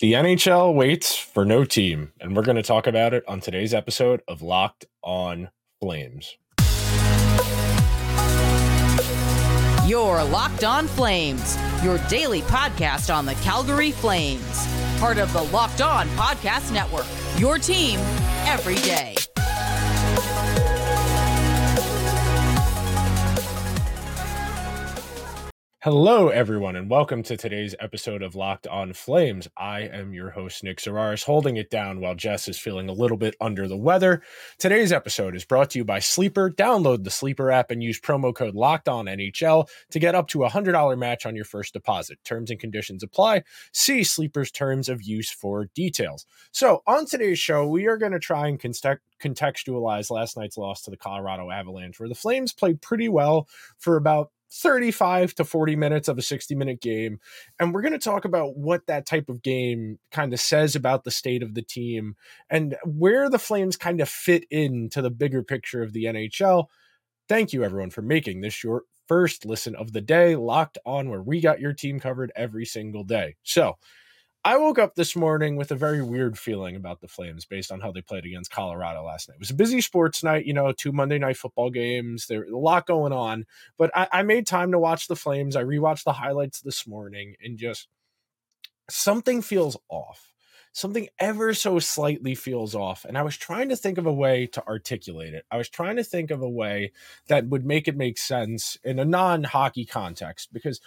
The NHL waits for no team, and we're going to talk about it on today's episode of Locked on Flames. Your Locked on Flames, your daily podcast on the Calgary Flames, part of the Locked on Podcast Network, your team every day. Hello, everyone, and welcome to today's episode of Locked on Flames. I am your host, Nick Zararis, holding it down while Jess is feeling a little bit under the weather. Today's episode is brought to you by Sleeper. Download the Sleeper app and use promo code Locked On NHL to get up to a $100 match on your first deposit. Terms and conditions apply. See Sleeper's terms of use for details. So, on today's show, we are going to try and contextualize last night's loss to the Colorado Avalanche, where the Flames played pretty well for about 35 to 40 minutes of a 60 minute game. And we're going to talk about what that type of game kind of says about the state of the team and where the Flames kind of fit into the bigger picture of the NHL. Thank you, everyone, for making this your first listen of the day, locked on where we got your team covered every single day. So, I woke up this morning with a very weird feeling about the Flames based on how they played against Colorado last night. It was a busy sports night, you know, two Monday night football games. There a lot going on, but I, I made time to watch the Flames. I rewatched the highlights this morning and just something feels off. Something ever so slightly feels off. And I was trying to think of a way to articulate it. I was trying to think of a way that would make it make sense in a non hockey context because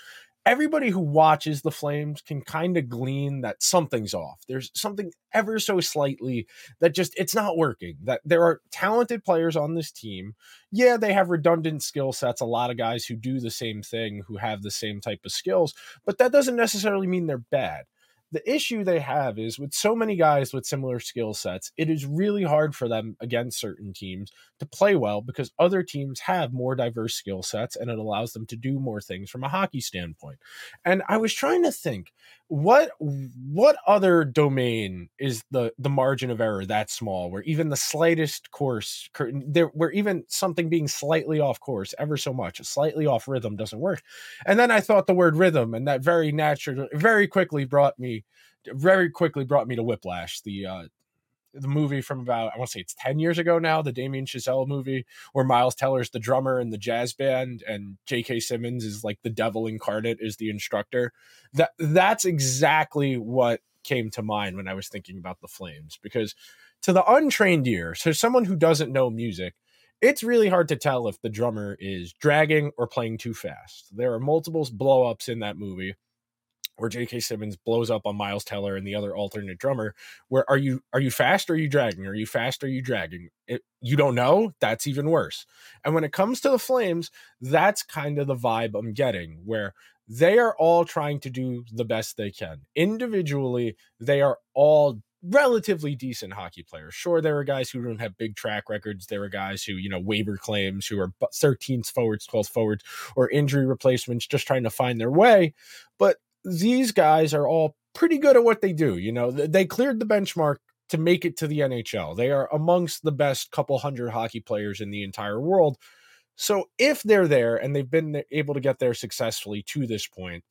everybody who watches the Flames can kind of glean that something's off. There's something ever so slightly that just it's not working. That there are talented players on this team. Yeah, they have redundant skill sets, a lot of guys who do the same thing, who have the same type of skills, but that doesn't necessarily mean they're bad the issue they have is with so many guys with similar skill sets, it is really hard for them against certain teams to play well because other teams have more diverse skill sets and it allows them to do more things from a hockey standpoint. And I was trying to think what what other domain is the the margin of error that small where even the slightest course there where even something being slightly off course ever so much slightly off rhythm doesn't work and then i thought the word rhythm and that very natural very quickly brought me very quickly brought me to whiplash the uh the movie from about I want to say it's 10 years ago now, the Damien Chazelle movie where Miles Teller's the drummer in the jazz band and J.K. Simmons is like the devil incarnate is the instructor. That that's exactly what came to mind when I was thinking about the Flames because to the untrained ear, so someone who doesn't know music, it's really hard to tell if the drummer is dragging or playing too fast. There are multiple blowups in that movie where J.K. Simmons blows up on Miles Teller and the other alternate drummer. Where are you? Are you fast? Or are you dragging? Are you fast? Or are you dragging? It, you don't know. That's even worse. And when it comes to the Flames, that's kind of the vibe I'm getting, where they are all trying to do the best they can individually. They are all relatively decent hockey players. Sure, there are guys who don't have big track records. There are guys who, you know, waiver claims, who are 13th forwards, 12th forwards, or injury replacements, just trying to find their way. But these guys are all pretty good at what they do. You know, they cleared the benchmark to make it to the NHL. They are amongst the best couple hundred hockey players in the entire world. So if they're there and they've been able to get there successfully to this point,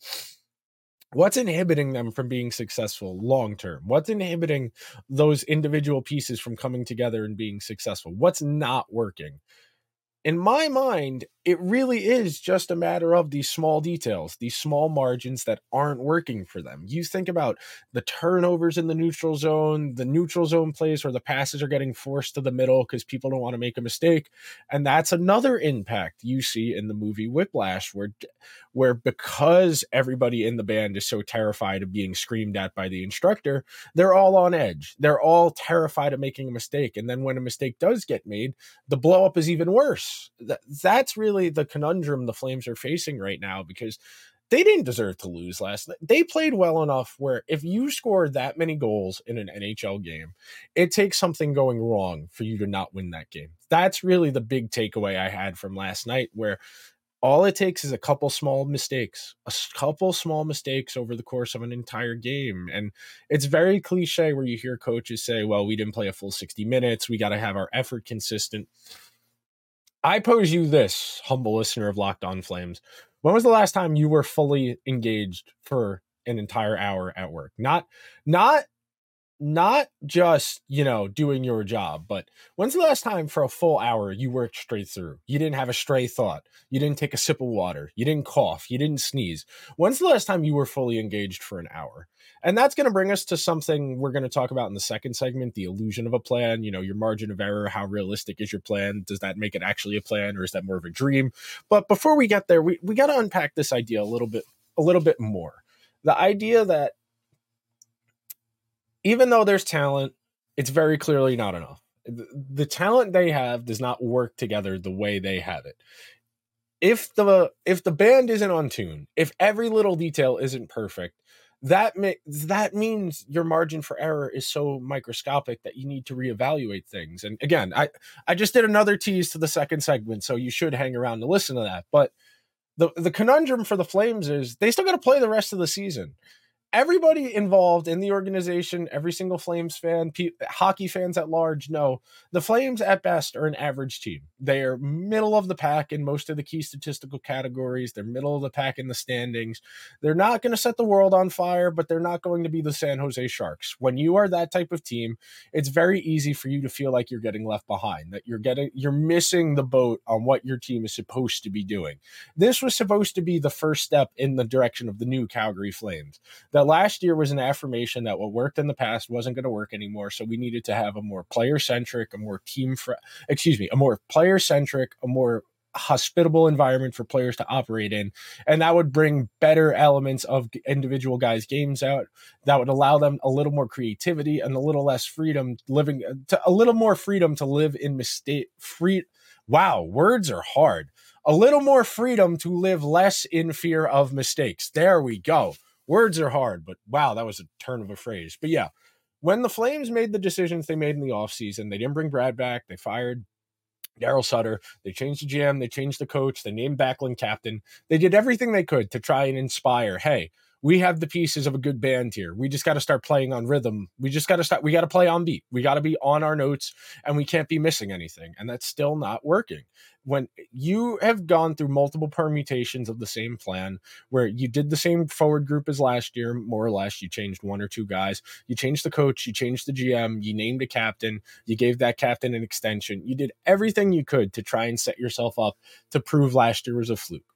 what's inhibiting them from being successful long term? What's inhibiting those individual pieces from coming together and being successful? What's not working? In my mind, it really is just a matter of these small details, these small margins that aren't working for them. You think about the turnovers in the neutral zone, the neutral zone plays where the passes are getting forced to the middle because people don't want to make a mistake. And that's another impact you see in the movie Whiplash, where where because everybody in the band is so terrified of being screamed at by the instructor, they're all on edge. They're all terrified of making a mistake. And then when a mistake does get made, the blow up is even worse. That, that's really really the conundrum the Flames are facing right now because they didn't deserve to lose last night. They played well enough where if you score that many goals in an NHL game, it takes something going wrong for you to not win that game. That's really the big takeaway I had from last night where all it takes is a couple small mistakes, a couple small mistakes over the course of an entire game. And it's very cliche where you hear coaches say, well, we didn't play a full 60 minutes. We got to have our effort consistent. I pose you this, humble listener of Locked On Flames. When was the last time you were fully engaged for an entire hour at work. Not not not just you know doing your job but when's the last time for a full hour you worked straight through? You didn't have a stray thought. You didn't take a sip of water. You didn't cough. You didn't sneeze. When's the last time you were fully engaged for an hour? And that's going to bring us to something we're going to talk about in the second segment the illusion of a plan you know your margin of error how realistic is your plan? Does that make it actually a plan or is that more of a dream? But before we get there we, we got to unpack this idea a little bit a little bit more. The idea that even though there's talent, it's very clearly not enough. The, the talent they have does not work together the way they have it. If the if the band isn't on tune, if every little detail isn't perfect, that may, that means your margin for error is so microscopic that you need to reevaluate things. And again, I I just did another tease to the second segment, so you should hang around to listen to that. But the the conundrum for the Flames is they still got to play the rest of the season everybody involved in the organization, every single Flames fan, pe- hockey fans at large know the Flames at best are an average team. They are middle of the pack in most of the key statistical categories. They're middle of the pack in the standings. They're not going to set the world on fire, but they're not going to be the San Jose Sharks. When you are that type of team, it's very easy for you to feel like you're getting left behind, that you're getting you're missing the boat on what your team is supposed to be doing. This was supposed to be the first step in the direction of the new Calgary Flames. That that last year was an affirmation that what worked in the past wasn't going to work anymore. So we needed to have a more player centric, a more team, fr- excuse me, a more player centric, a more hospitable environment for players to operate in. And that would bring better elements of individual guys games out. That would allow them a little more creativity and a little less freedom living uh, to a little more freedom to live in mistake free wow words are hard. A little more freedom to live less in fear of mistakes. There we go words are hard, but wow, that was a turn of a phrase. But yeah, when the Flames made the decisions they made in the offseason, they didn't bring Brad back, they fired Daryl Sutter, they changed the GM, they changed the coach, they named Backlund captain. They did everything they could to try and inspire, hey, we have the pieces of a good band here. We just got to start playing on rhythm. We just got to start. We got to play on beat. We got to be on our notes and we can't be missing anything. And that's still not working. When you have gone through multiple permutations of the same plan, where you did the same forward group as last year, more or less, you changed one or two guys, you changed the coach, you changed the GM, you named a captain, you gave that captain an extension, you did everything you could to try and set yourself up to prove last year was a fluke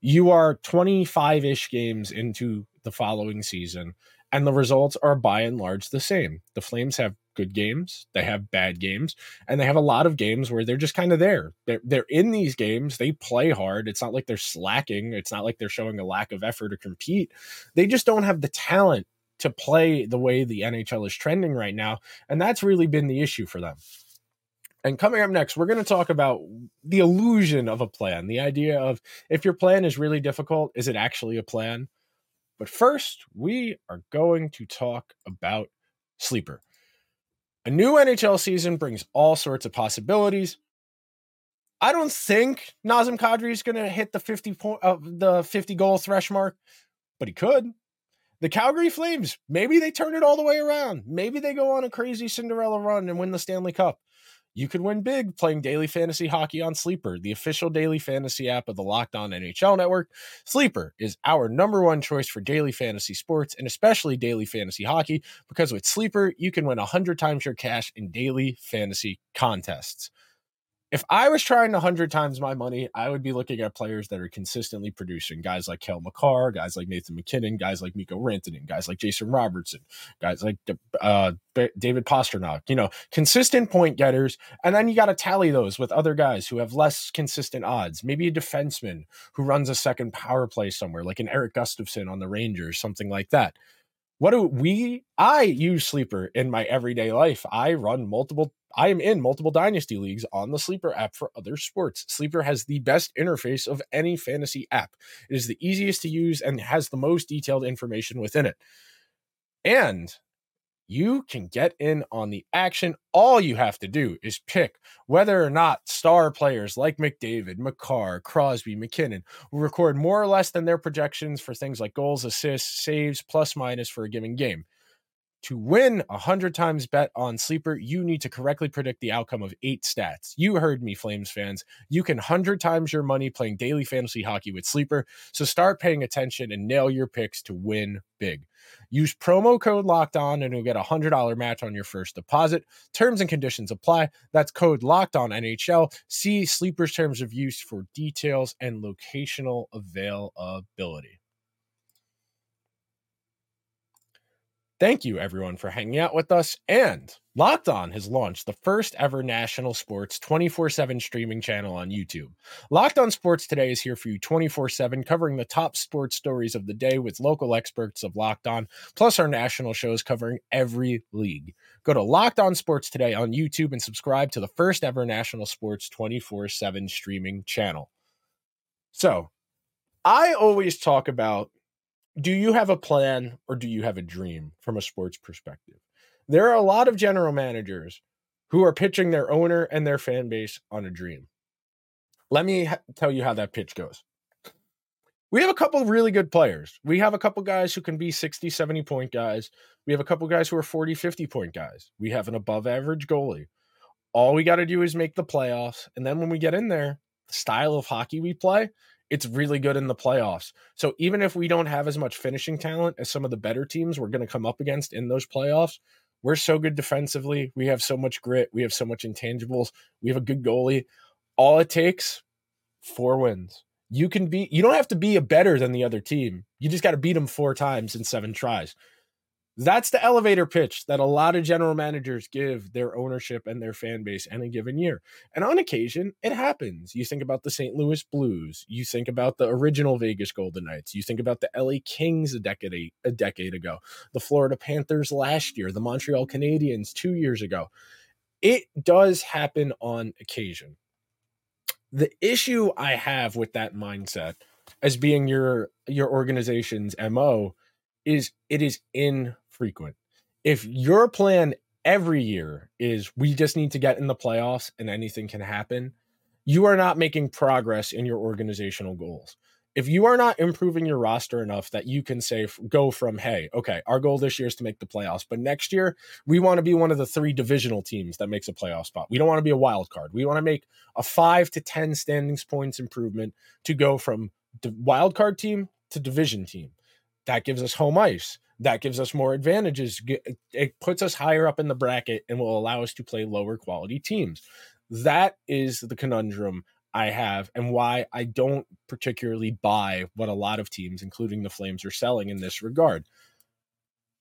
you are 25 ish games into the following season, and the results are by and large the same. The Flames have good games, they have bad games, and they have a lot of games where they're just kind of there. They're, they're in these games, they play hard. It's not like they're slacking, it's not like they're showing a lack of effort to compete. They just don't have the talent to play the way the NHL is trending right now. And that's really been the issue for them. And coming up next, we're going to talk about the illusion of a plan, the idea of if your plan is really difficult, is it actually a plan? But first, we are going to talk about Sleeper. A new NHL season brings all sorts of possibilities. I don't think Nazem Kadri is going to hit the 50 point of uh, the 50 goal thresh mark, but he could. The Calgary Flames, maybe they turn it all the way around. Maybe they go on a crazy Cinderella run and win the Stanley Cup. You can win big playing daily fantasy hockey on Sleeper, the official daily fantasy app of the Locked On NHL Network. Sleeper is our number one choice for daily fantasy sports and especially daily fantasy hockey because with Sleeper, you can win 100 times your cash in daily fantasy contests if I was trying a hundred times my money, I would be looking at players that are consistently producing guys like Cale Makar, guys like Nathan MacKinnon, guys like Mikko Rantanen, guys like Jason Robertson, guys like uh, David Pastrnak. You know, consistent point getters, and then you got to tally those with other guys who have less consistent odds. Maybe a defenseman who runs a second power play somewhere, like an Erik Gustafsson on the Rangers, something like that what do we i use sleeper in my everyday life i run multiple i am in multiple dynasty leagues on the sleeper app for other sports sleeper has the best interface of any fantasy app it is the easiest to use and has the most detailed information within it and you can get in on the action. All you have to do is pick whether or not star players like McDavid, Makar, Crosby, MacKinnon will record more or less than their projections for things like goals, assists, saves, plus minus for a given game. To win a 100 times bet on Sleeper, you need to correctly predict the outcome of eight stats. You heard me, Flames fans. You can 100 times your money playing daily fantasy hockey with Sleeper. So start paying attention and nail your picks to win big. Use promo code locked on and you'll get a $100 match on your first deposit. Terms and conditions apply. That's code locked on NHL. See Sleeper's terms of use for details and locational availability. Thank you, everyone, for hanging out with us. And Locked On has launched the first ever national sports 24 7 streaming channel on YouTube. Locked On Sports Today is here for you 24 7, covering the top sports stories of the day with local experts of Locked On, plus our national shows covering every league. Go to Locked On Sports Today on YouTube and subscribe to the first ever national sports 24 7 streaming channel. So, I always talk about do you have a plan or do you have a dream from a sports perspective? There are a lot of general managers who are pitching their owner and their fan base on a dream. Let me ha- tell you how that pitch goes. We have a couple of really good players. We have a couple guys who can be 60, 70 point guys. We have a couple guys who are 40, 50 point guys. We have an above average goalie. All we got to do is make the playoffs. And then when we get in there, the style of hockey we play, it's really good in the playoffs. So even if we don't have as much finishing talent as some of the better teams we're going to come up against in those playoffs, we're so good defensively. We have so much grit. We have so much intangibles. We have a good goalie. All it takes four wins. You can be you don't have to be a better than the other team. You just got to beat them four times in seven tries. That's the elevator pitch that a lot of general managers give their ownership and their fan base any given year. And on occasion, it happens. You think about the St. Louis Blues, you think about the original Vegas Golden Knights, you think about the LA Kings a decade a decade ago, the Florida Panthers last year, the Montreal Canadiens 2 years ago. It does happen on occasion. The issue I have with that mindset as being your your organization's MO is it is in frequent. If your plan every year is we just need to get in the playoffs and anything can happen, you are not making progress in your organizational goals. If you are not improving your roster enough that you can say, go from, hey, okay, our goal this year is to make the playoffs, but next year we want to be one of the three divisional teams that makes a playoff spot. We don't want to be a wild card. We want to make a five to 10 standings points improvement to go from the wild card team to division team. That gives us home ice that gives us more advantages. It puts us higher up in the bracket and will allow us to play lower quality teams. That is the conundrum I have and why I don't particularly buy what a lot of teams, including the Flames, are selling in this regard.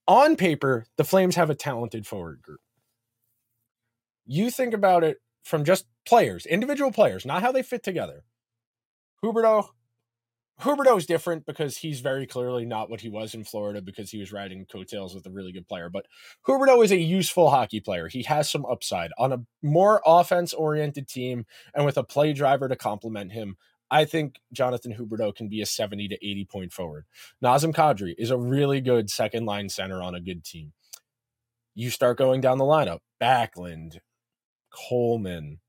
On paper, the Flames have a talented forward group. You think about it from just players, individual players, not how they fit together. Huberdeau, Huberdeau is different because he's very clearly not what he was in Florida because he was riding coattails with a really good player. But Huberdeau is a useful hockey player. He has some upside on a more offense oriented team and with a play driver to complement him. I think Jonathan Huberdeau can be a 70 to 80 point forward. Nazem Kadri is a really good second line center on a good team. You start going down the lineup Backlund, Coleman,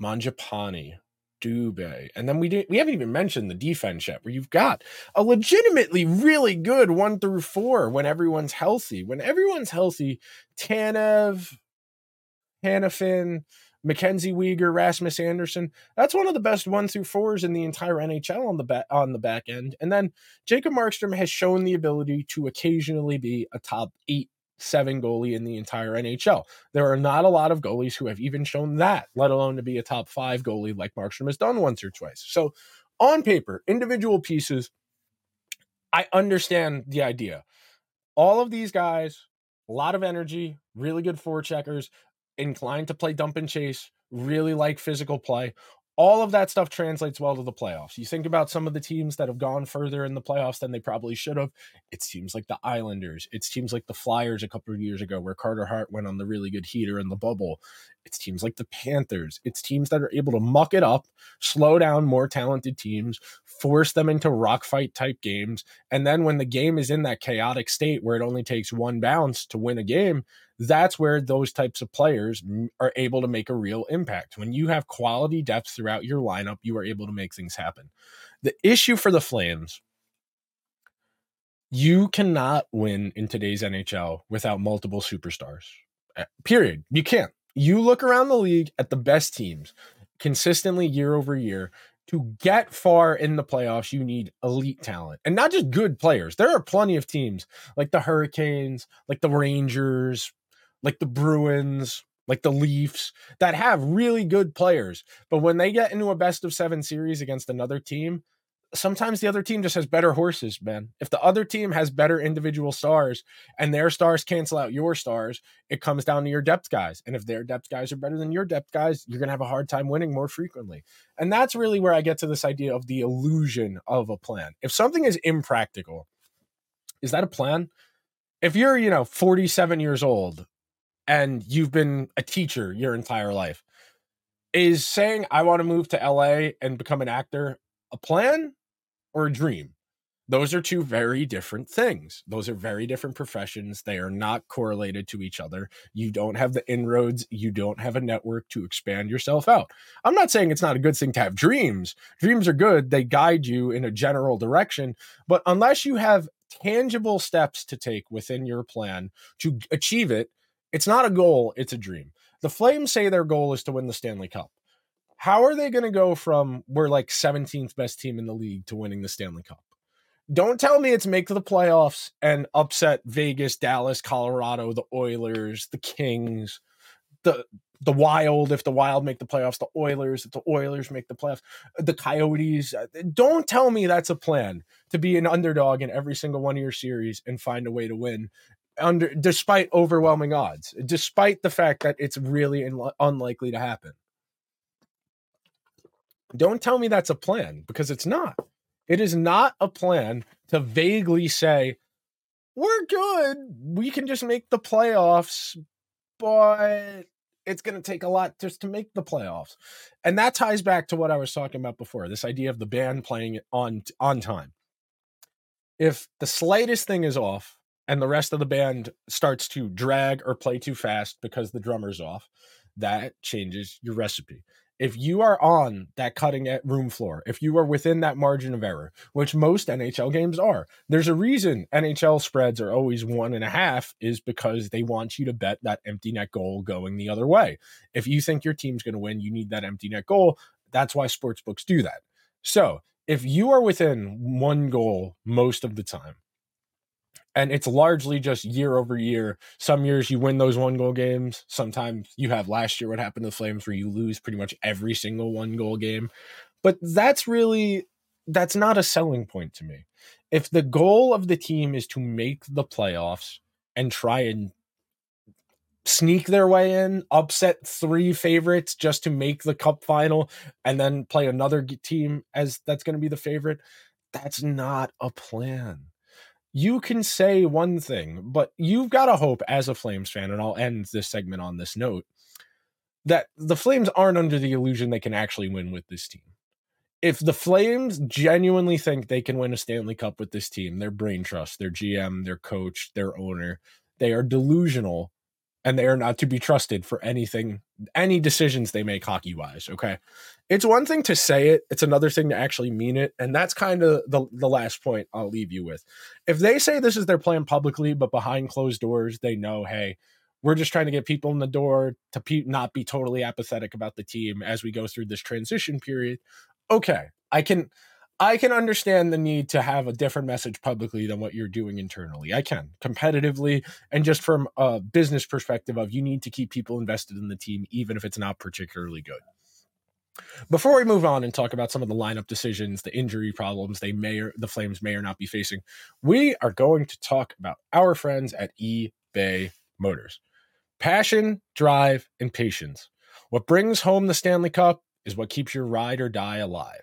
Mangiapane, Dubé. And then we didn't we haven't even mentioned the defense yet, where you've got a legitimately really good one through four when everyone's healthy. When everyone's healthy, Tanev, Hanifin, Mackenzie Weegar, Rasmus Andersson. That's one of the best one through fours in the entire NHL on the back on the back end. And then Jacob Markstrom has shown the ability to occasionally be a top eight seven goalie in the entire NHL. There are not a lot of goalies who have even shown that, let alone to be a top five goalie like Markstrom has done once or twice. So, on paper, individual pieces, I understand the idea. All of these guys, a lot of energy, really good forecheckers, inclined to play dump and chase, really like physical play all of that stuff translates well to the playoffs. You think about some of the teams that have gone further in the playoffs than they probably should have. It seems like the Islanders. It seems like the Flyers a couple of years ago, where Carter Hart went on the really good heater in the bubble. It's teams like the Panthers. It's teams that are able to muck it up, slow down more talented teams, force them into rock fight type games. And then when the game is in that chaotic state where it only takes one bounce to win a game, that's where those types of players are able to make a real impact. When you have quality depth throughout your lineup, you are able to make things happen. The issue for the Flames, You cannot win in today's NHL without multiple superstars. Uh, period. You can't. You look around the league at the best teams consistently year over year. To get far in the playoffs, you need elite talent and not just good players. There are plenty of teams like the Hurricanes, like the Rangers, like the Bruins, like the Leafs that have really good players. But when they get into a best of seven series against another team, sometimes the other team just has better horses, man. If the other team has better individual stars and their stars cancel out your stars, it comes down to your depth guys. And if their depth guys are better than your depth guys, you're going to have a hard time winning more frequently. And that's really where I get to this idea of the illusion of a plan. If something is impractical, is that a plan? If you're, you know, 47 years old and you've been a teacher your entire life, is saying I want to move to LA and become an actor a plan or a dream? Those are two very different things. Those are very different professions. They are not correlated to each other. You don't have the inroads. You don't have a network to expand yourself out. I'm not saying it's not a good thing to have dreams. Dreams are good, they guide you in a general direction. But unless you have tangible steps to take within your plan to achieve it, it's not a goal, it's a dream. The Flames say their goal is to win the Stanley Cup. How are they going to go from we're like 17th best team in the league to winning the Stanley Cup? Don't tell me it's make the playoffs and upset Vegas, Dallas, Colorado, the Oilers, the Kings, the the Wild. If the Wild make the playoffs, the Oilers. If the Oilers make the playoffs, the Coyotes. Uh, don't tell me that's a plan to be an underdog in every single one of your series and find a way to win under despite overwhelming odds, despite the fact that it's really in, unlikely to happen. Don't tell me that's a plan because it's not. It is not a plan to vaguely say, we're good. We can just make the playoffs, but it's going to take a lot just to make the playoffs. And that ties back to what I was talking about before this idea of the band playing on on time. If the slightest thing is off, and the rest of the band starts to drag or play too fast because the drummer's off, that changes your recipe. If you are on that cutting at room floor, if you are within that margin of error, which most NHL games are, there's a reason NHL spreads are always one and a half, is because they want you to bet that empty net goal going the other way. If you think your team's going to win, you need that empty net goal. That's why sports books do that. So if you are within one goal most of the time, and it's largely just year over year. Some years you win those one goal games. Sometimes you have last year what happened to the Flames where you lose pretty much every single one goal game. But that's really that's not a selling point to me. If the goal of the team is to make the playoffs and try and sneak their way in, upset three favorites just to make the cup final and then play another team as that's going to be the favorite, that's not a plan you can say one thing, but you've got to hope as a Flames fan, and I'll end this segment on this note, that the Flames aren't under the illusion they can actually win with this team. If the Flames genuinely think they can win a Stanley Cup with this team, their brain trust, their GM, their coach, their owner, they are delusional and they are not to be trusted for anything, any decisions they make hockey wise. Okay. It's one thing to say it, it's another thing to actually mean it. And that's kind of the, the last point I'll leave you with. If they say this is their plan publicly, but behind closed doors, they know, hey, we're just trying to get people in the door to pe- not be totally apathetic about the team as we go through this transition period. Okay. I can I can understand the need to have a different message publicly than what you're doing internally. I can competitively and just from a business perspective of you need to keep people invested in the team even if it's not particularly good. Before we move on and talk about some of the lineup decisions, the injury problems they may or the Flames may or not be facing, we are going to talk about our friends at eBay Motors. Passion, drive, and patience. What brings home the Stanley Cup is what keeps your ride or die alive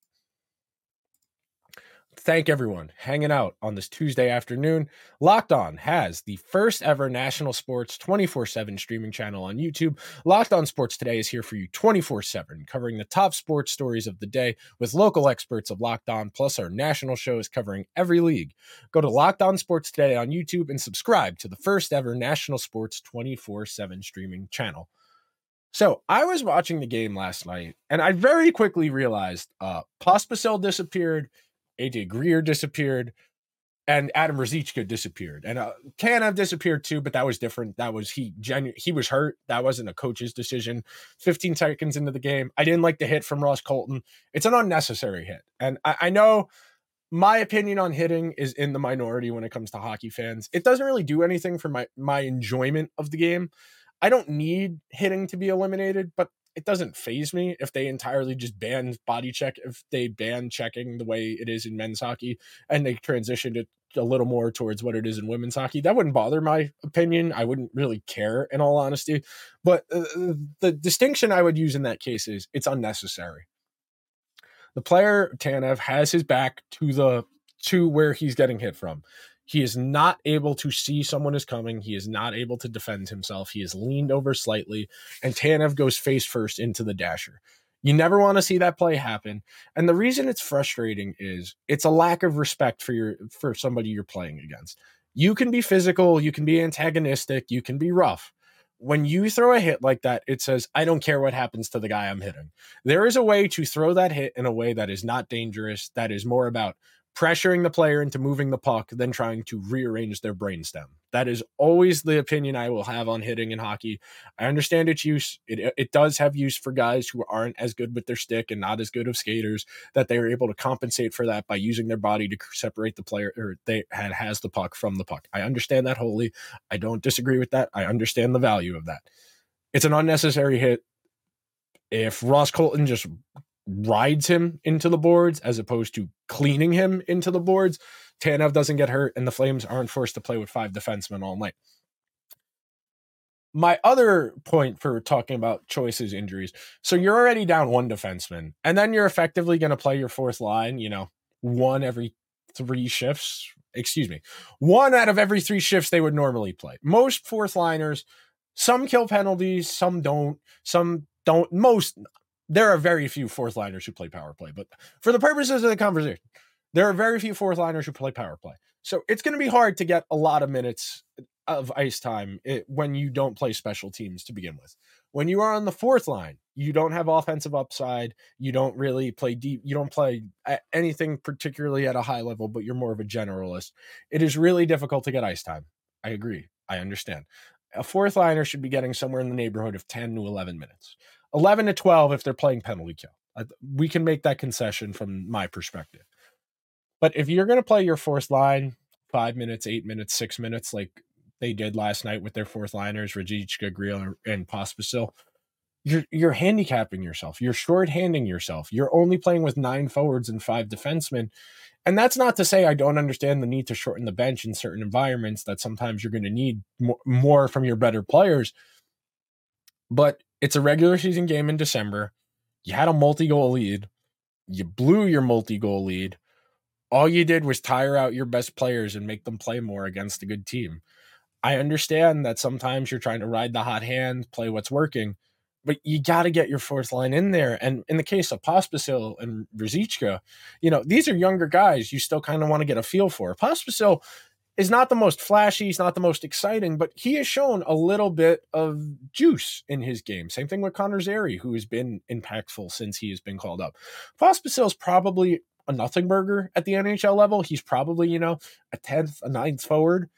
thank everyone hanging out on this Tuesday afternoon. Locked On has the first ever national sports 24 7 streaming channel on YouTube. Locked On Sports Today is here for you 24 7, covering the top sports stories of the day with local experts of Locked On, plus our national shows covering every league. Go to Locked On Sports Today on YouTube and subscribe to the first ever national sports 24 7 streaming channel. So I was watching the game last night and I very quickly realized uh Pospisil disappeared AJ Greer disappeared, and Adam Ruzicka disappeared, and uh, Tanev disappeared too. But that was different. That was he genu- he was hurt. That wasn't a coach's decision. 15 seconds into the game, I didn't like the hit from Ross Colton. It's an unnecessary hit, and I, I know my opinion on hitting is in the minority when it comes to hockey fans. It doesn't really do anything for my my enjoyment of the game. I don't need hitting to be eliminated, but it doesn't phase me if they entirely just ban body check if they ban checking the way it is in men's hockey and they transitioned it a little more towards what it is in women's hockey. That wouldn't bother my opinion. I wouldn't really care in all honesty. But uh, the distinction i would use in that case is it's unnecessary. The player tanev has his back to the to where he's getting hit from he is not able to see someone is coming. He is not able to defend himself. He is leaned over slightly, and Tanev goes face first into the dasher. You never want to see that play happen. And the reason it's frustrating is it's a lack of respect for your for somebody you're playing against. You can be physical, you can be antagonistic, you can be rough. When you throw a hit like that, it says, I don't care what happens to the guy I'm hitting. There is a way to throw that hit in a way that is not dangerous, that is more about pressuring the player into moving the puck than trying to rearrange their brainstem. That is always the opinion I will have on hitting in hockey. I understand its use. It, it does have use for guys who aren't as good with their stick and not as good of skaters that they are able to compensate for that by using their body to separate the player or they had has the puck from the puck. I understand that wholly. I don't disagree with that. I understand the value of that. It's an unnecessary hit. If Ross Colton just rides him into the boards as opposed to cleaning him into the boards. Tanev doesn't get hurt, and the Flames aren't forced to play with five defensemen all night. My other point for talking about choices injuries. So you're already down one defenseman, and then you're effectively going to play your fourth line, you know, one every three shifts. Excuse me, one out of every three shifts they would normally play. Most fourth liners, some kill penalties, some don't, some don't. Most there are very few fourth liners who play power play, but for the purposes of the conversation, there are very few fourth liners who play power play. So it's going to be hard to get a lot of minutes of ice time eh, when you don't play special teams to begin with. When you are on the fourth line, you don't have offensive upside. You don't really play deep. You don't play anything particularly at a high level, but you're more of a generalist. It is really difficult to get ice time. I agree. I understand. A fourth liner should be getting somewhere in the neighborhood of 10 to 11 minutes. 11 to 12 if they're playing penalty kill. We can make that concession from my perspective. But if you're going to play your fourth line five minutes, eight minutes, six minutes, like they did last night with their fourth liners, Ruzicka, Grill, and Pospisil, you're you're handicapping yourself. You're short-handing yourself. You're only playing with nine forwards and five defensemen. And that's not to say I don't understand the need to shorten the bench in certain environments that sometimes you're going to need more, more from your better players. But it's a regular season game in December. You had a multi goal lead. You blew your multi goal lead. All you did was tire out your best players and make them play more against a good team. I understand that sometimes you're trying to ride the hot hand, play what's working, but you got to get your fourth line in there. And in the case of Pospisil and Ruzicka, you know, these are younger guys you still kind of want to get a feel for. Pospisil is not the most flashy, he's not the most exciting, but he has shown a little bit of juice in his game. Same thing with Connor Zary, who has been impactful since he has been called up. is probably a nothing burger at the NHL level. He's probably, you know, a 10th, a ninth forward.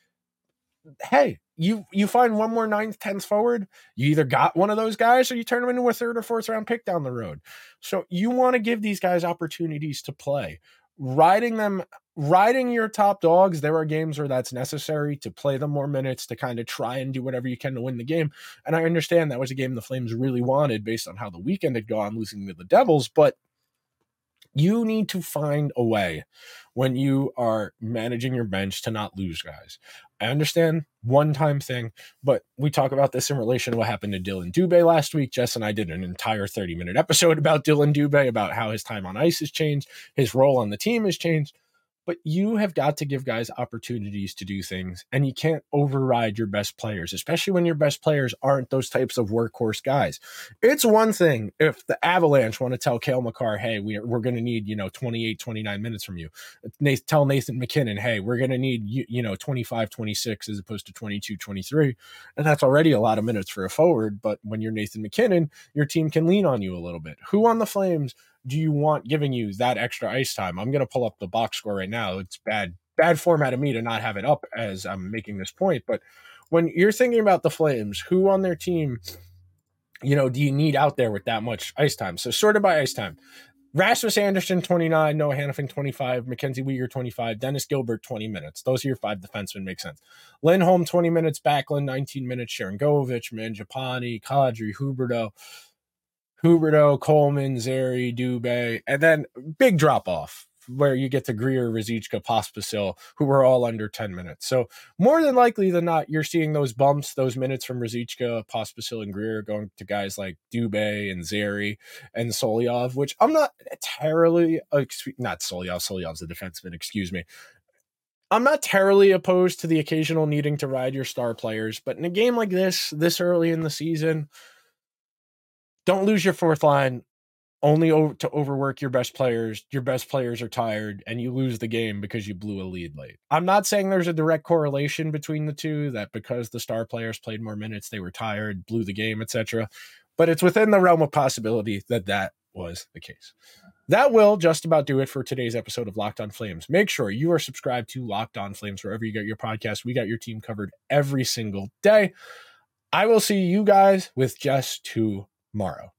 Hey, you you find one more ninth, tenth forward, you either got one of those guys or you turn them into a third or fourth round pick down the road. So you want to give these guys opportunities to play riding them riding your top dogs, there are games where that's necessary to play them more minutes to kind of try and do whatever you can to win the game. And I understand that was a game the Flames really wanted based on how the weekend had gone, losing to the Devils, but you need to find a way when you are managing your bench to not lose guys. I understand one time thing, but we talk about this in relation to what happened to Dylan Dubé last week. Jess and I did an entire 30 minute episode about Dylan Dubé, about how his time on ice has changed, his role on the team has changed but you have got to give guys opportunities to do things and you can't override your best players especially when your best players aren't those types of workhorse guys. It's one thing if the avalanche want to tell Cale Makar hey we we're going to need you know 28 29 minutes from you. Tell Nathan MacKinnon hey we're going to need you, you know 25 26 as opposed to 22 23 and that's already a lot of minutes for a forward but when you're Nathan MacKinnon your team can lean on you a little bit. Who on the flames do you want giving you that extra ice time? I'm going to pull up the box score right now. It's bad, bad format of me to not have it up as I'm making this point. But when you're thinking about the Flames, who on their team, you know, do you need out there with that much ice time? So sorted by ice time. Rasmus Andersson, 29, Noah Hanifin, 25, Mackenzie Weegar, 25, Dennis Gilbert, 20 minutes. Those are your five defensemen, make sense. Lindholm, 20 minutes, Backlund, 19 minutes, Sharangovich, Mangiapane, Kadri, Huberdeau, Huberdeau, Coleman, Zary, Dubé, and then big drop off where you get to Greer, Ruzicka, Pospisil, who were all under 10 minutes. So more than likely than not, you're seeing those bumps, those minutes from Ruzicka, Pospisil, and Greer going to guys like Dubé and Zary and Solyov, which I'm not terribly, not Solyov, Solyov's a defenseman, excuse me. I'm not terribly opposed to the occasional needing to ride your star players, but in a game like this, this early in the season, don't lose your fourth line only over, to overwork your best players. Your best players are tired and you lose the game because you blew a lead late. I'm not saying there's a direct correlation between the two that because the star players played more minutes, they were tired, blew the game, etc. But it's within the realm of possibility that that was the case. That will just about do it for today's episode of Locked On Flames. Make sure you are subscribed to Locked On Flames wherever you get your podcast. We got your team covered every single day. I will see you guys with just two tomorrow.